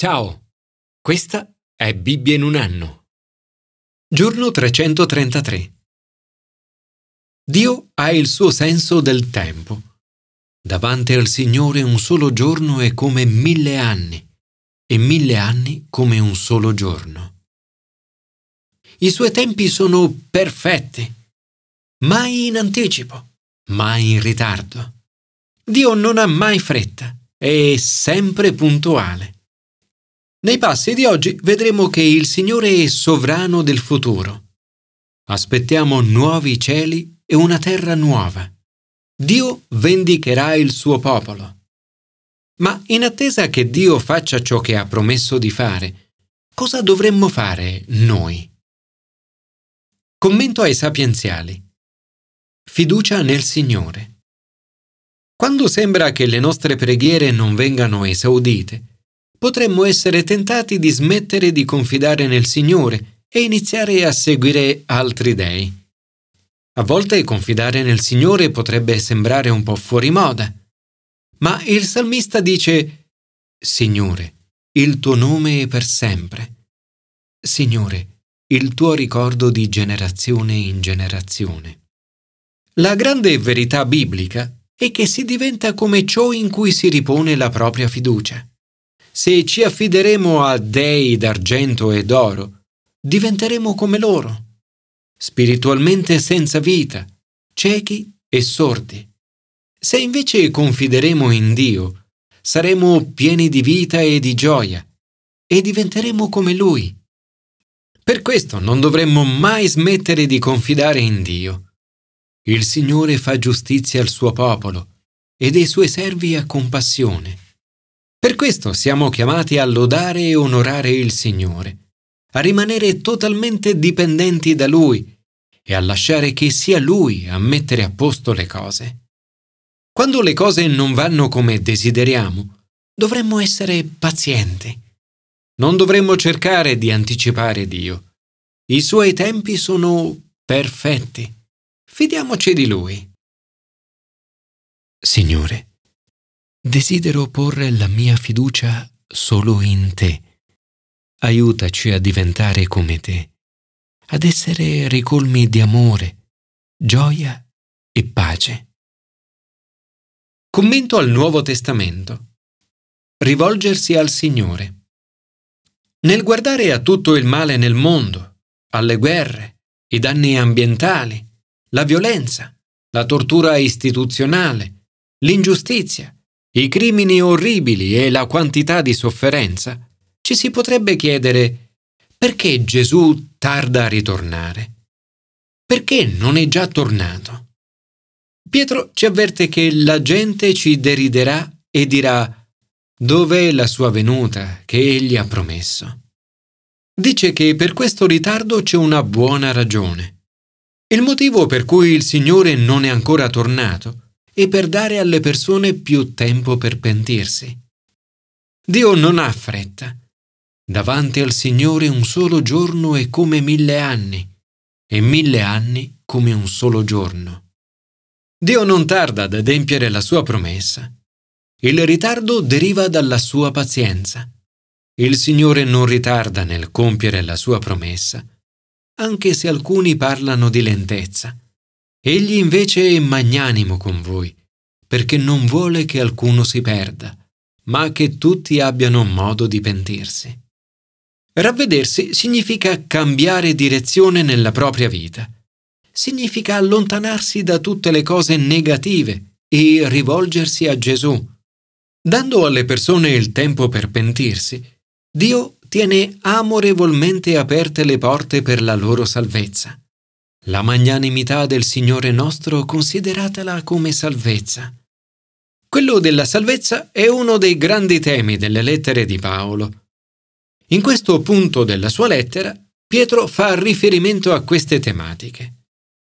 Ciao, questa è Bibbia in un anno. Giorno 333. Dio ha il suo senso del tempo. Davanti al Signore un solo giorno è come mille anni e mille anni come un solo giorno. I suoi tempi sono perfetti, mai in anticipo, mai in ritardo. Dio non ha mai fretta, è sempre puntuale. Nei passi di oggi vedremo che il Signore è sovrano del futuro. Aspettiamo nuovi cieli e una terra nuova. Dio vendicherà il suo popolo. Ma in attesa che Dio faccia ciò che ha promesso di fare, cosa dovremmo fare noi? Commento ai sapienziali. Fiducia nel Signore. Quando sembra che le nostre preghiere non vengano esaudite, potremmo essere tentati di smettere di confidare nel Signore e iniziare a seguire altri dei. A volte confidare nel Signore potrebbe sembrare un po' fuori moda, ma il salmista dice Signore, il tuo nome è per sempre. Signore, il tuo ricordo di generazione in generazione. La grande verità biblica è che si diventa come ciò in cui si ripone la propria fiducia se ci affideremo a dei d'argento e d'oro, diventeremo come loro, spiritualmente senza vita, ciechi e sordi. Se invece confideremo in Dio, saremo pieni di vita e di gioia e diventeremo come Lui. Per questo non dovremmo mai smettere di confidare in Dio. Il Signore fa giustizia al suo popolo e dei suoi servi ha compassione. Per questo siamo chiamati a lodare e onorare il Signore, a rimanere totalmente dipendenti da Lui e a lasciare che sia Lui a mettere a posto le cose. Quando le cose non vanno come desideriamo, dovremmo essere pazienti. Non dovremmo cercare di anticipare Dio. I suoi tempi sono perfetti. Fidiamoci di Lui. Signore, Desidero porre la mia fiducia solo in te. Aiutaci a diventare come te, ad essere ricolmi di amore, gioia e pace. Commento al Nuovo Testamento. Rivolgersi al Signore. Nel guardare a tutto il male nel mondo, alle guerre, i danni ambientali, la violenza, la tortura istituzionale, l'ingiustizia, i crimini orribili e la quantità di sofferenza, ci si potrebbe chiedere perché Gesù tarda a ritornare? Perché non è già tornato? Pietro ci avverte che la gente ci deriderà e dirà dov'è la sua venuta che egli ha promesso. Dice che per questo ritardo c'è una buona ragione. Il motivo per cui il Signore non è ancora tornato e per dare alle persone più tempo per pentirsi. Dio non ha fretta. Davanti al Signore un solo giorno è come mille anni, e mille anni come un solo giorno. Dio non tarda ad adempiere la sua promessa. Il ritardo deriva dalla sua pazienza. Il Signore non ritarda nel compiere la sua promessa, anche se alcuni parlano di lentezza. Egli invece è magnanimo con voi, perché non vuole che alcuno si perda, ma che tutti abbiano modo di pentirsi. Ravvedersi significa cambiare direzione nella propria vita. Significa allontanarsi da tutte le cose negative e rivolgersi a Gesù. Dando alle persone il tempo per pentirsi, Dio tiene amorevolmente aperte le porte per la loro salvezza. La magnanimità del Signore nostro consideratela come salvezza. Quello della salvezza è uno dei grandi temi delle lettere di Paolo. In questo punto della sua lettera, Pietro fa riferimento a queste tematiche.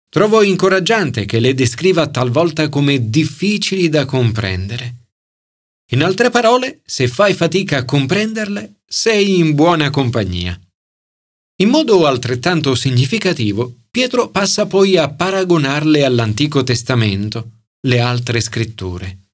Trovo incoraggiante che le descriva talvolta come difficili da comprendere. In altre parole, se fai fatica a comprenderle, sei in buona compagnia. In modo altrettanto significativo, Pietro passa poi a paragonarle all'Antico Testamento, le altre scritture.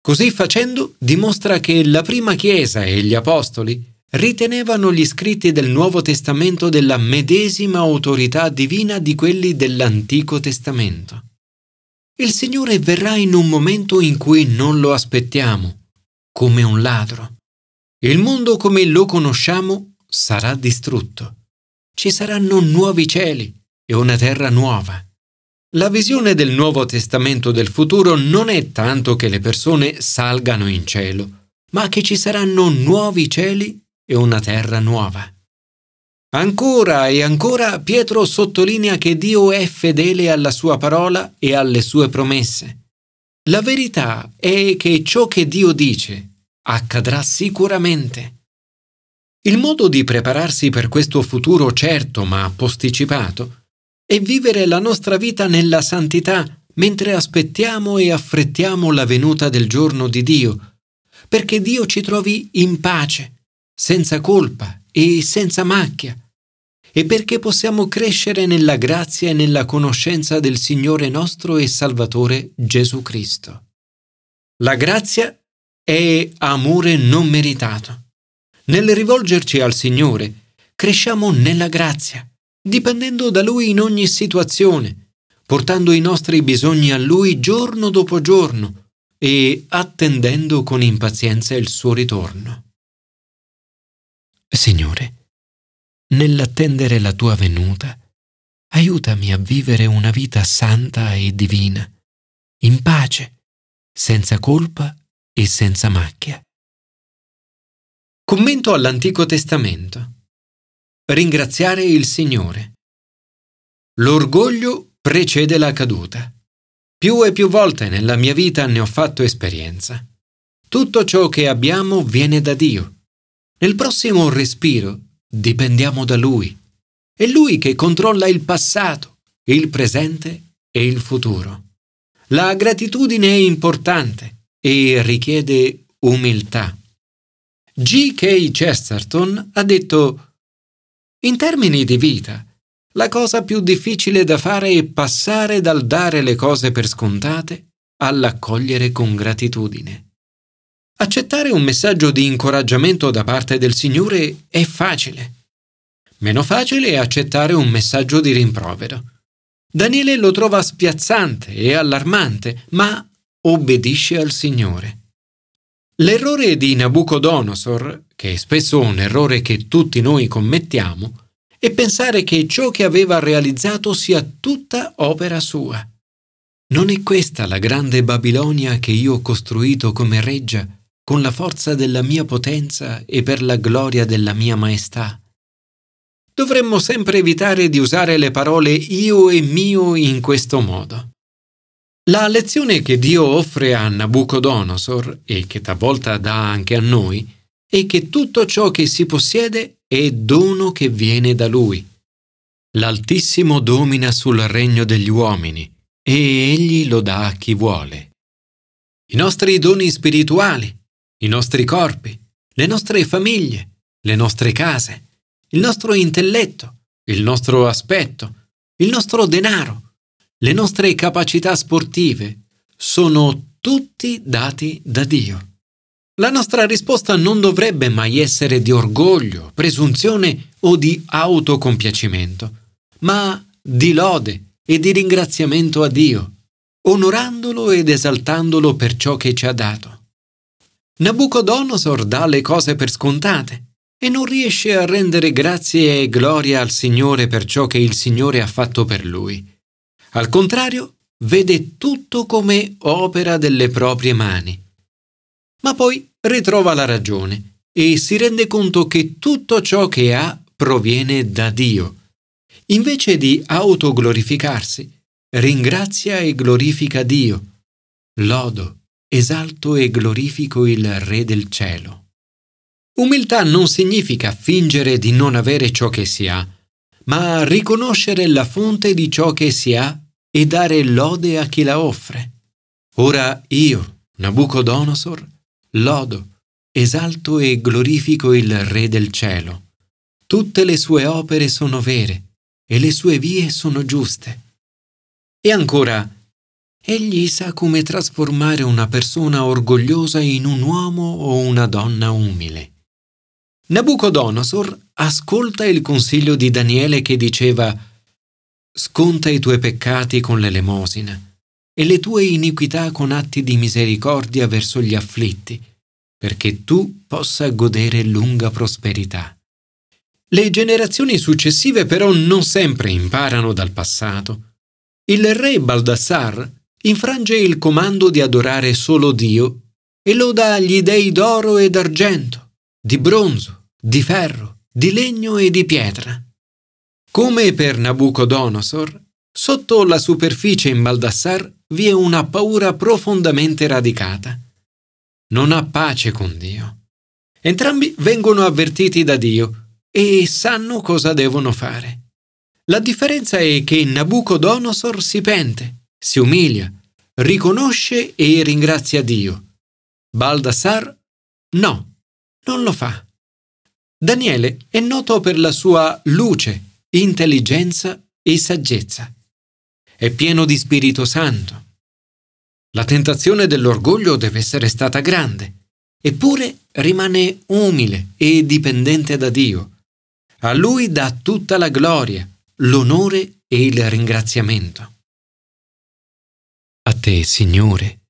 Così facendo dimostra che la prima Chiesa e gli Apostoli ritenevano gli scritti del Nuovo Testamento della medesima autorità divina di quelli dell'Antico Testamento. Il Signore verrà in un momento in cui non lo aspettiamo, come un ladro. Il mondo come lo conosciamo sarà distrutto. Ci saranno nuovi cieli e una terra nuova. La visione del Nuovo Testamento del futuro non è tanto che le persone salgano in cielo, ma che ci saranno nuovi cieli e una terra nuova. Ancora e ancora Pietro sottolinea che Dio è fedele alla sua parola e alle sue promesse. La verità è che ciò che Dio dice accadrà sicuramente. Il modo di prepararsi per questo futuro certo ma posticipato è vivere la nostra vita nella santità mentre aspettiamo e affrettiamo la venuta del giorno di Dio, perché Dio ci trovi in pace senza colpa e senza macchia, e perché possiamo crescere nella grazia e nella conoscenza del Signore nostro e Salvatore Gesù Cristo. La grazia è amore non meritato. Nel rivolgerci al Signore, cresciamo nella grazia, dipendendo da Lui in ogni situazione, portando i nostri bisogni a Lui giorno dopo giorno e attendendo con impazienza il suo ritorno. Signore, nell'attendere la tua venuta, aiutami a vivere una vita santa e divina, in pace, senza colpa e senza macchia. Commento all'Antico Testamento. Ringraziare il Signore. L'orgoglio precede la caduta. Più e più volte nella mia vita ne ho fatto esperienza. Tutto ciò che abbiamo viene da Dio nel prossimo respiro dipendiamo da Lui. È Lui che controlla il passato, il presente e il futuro. La gratitudine è importante e richiede umiltà. G. K. Chesterton ha detto In termini di vita, la cosa più difficile da fare è passare dal dare le cose per scontate all'accogliere con gratitudine. Accettare un messaggio di incoraggiamento da parte del Signore è facile. Meno facile è accettare un messaggio di rimprovero. Daniele lo trova spiazzante e allarmante, ma obbedisce al Signore. L'errore di Nabucodonosor, che è spesso un errore che tutti noi commettiamo, è pensare che ciò che aveva realizzato sia tutta opera sua. Non è questa la grande Babilonia che io ho costruito come reggia con la forza della mia potenza e per la gloria della mia maestà. Dovremmo sempre evitare di usare le parole io e mio in questo modo. La lezione che Dio offre a Nabucodonosor e che talvolta dà anche a noi è che tutto ciò che si possiede è dono che viene da Lui. L'Altissimo domina sul regno degli uomini e Egli lo dà a chi vuole. I nostri doni spirituali, i nostri corpi, le nostre famiglie, le nostre case, il nostro intelletto, il nostro aspetto, il nostro denaro, le nostre capacità sportive sono tutti dati da Dio. La nostra risposta non dovrebbe mai essere di orgoglio, presunzione o di autocompiacimento, ma di lode e di ringraziamento a Dio, onorandolo ed esaltandolo per ciò che ci ha dato. Nabucodonosor dà le cose per scontate e non riesce a rendere grazie e gloria al Signore per ciò che il Signore ha fatto per lui. Al contrario, vede tutto come opera delle proprie mani. Ma poi ritrova la ragione e si rende conto che tutto ciò che ha proviene da Dio. Invece di autoglorificarsi, ringrazia e glorifica Dio. Lodo, esalto e glorifico il Re del cielo. Umiltà non significa fingere di non avere ciò che si ha, ma riconoscere la fonte di ciò che si ha e dare lode a chi la offre. Ora io, Nabucodonosor, lodo, esalto e glorifico il Re del cielo. Tutte le sue opere sono vere e le sue vie sono giuste. E ancora, Egli sa come trasformare una persona orgogliosa in un uomo o una donna umile. Nabucodonosor ascolta il consiglio di Daniele che diceva Sconta i tuoi peccati con l'elemosina e le tue iniquità con atti di misericordia verso gli afflitti, perché tu possa godere lunga prosperità. Le generazioni successive però non sempre imparano dal passato. Il re Baldassar infrange il comando di adorare solo Dio e lo dà agli dei d'oro e d'argento, di bronzo, di ferro, di legno e di pietra. Come per Nabucodonosor, sotto la superficie in Baldassar vi è una paura profondamente radicata. Non ha pace con Dio. Entrambi vengono avvertiti da Dio e sanno cosa devono fare. La differenza è che Nabucodonosor si pente, si umilia, riconosce e ringrazia Dio. Baldassar no, non lo fa. Daniele è noto per la sua luce, intelligenza e saggezza. È pieno di Spirito Santo. La tentazione dell'orgoglio deve essere stata grande, eppure rimane umile e dipendente da Dio a lui dà tutta la gloria, l'onore e il ringraziamento. A te, Signore,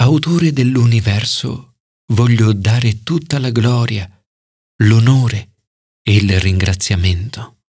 autore dell'universo, voglio dare tutta la gloria, l'onore e il ringraziamento.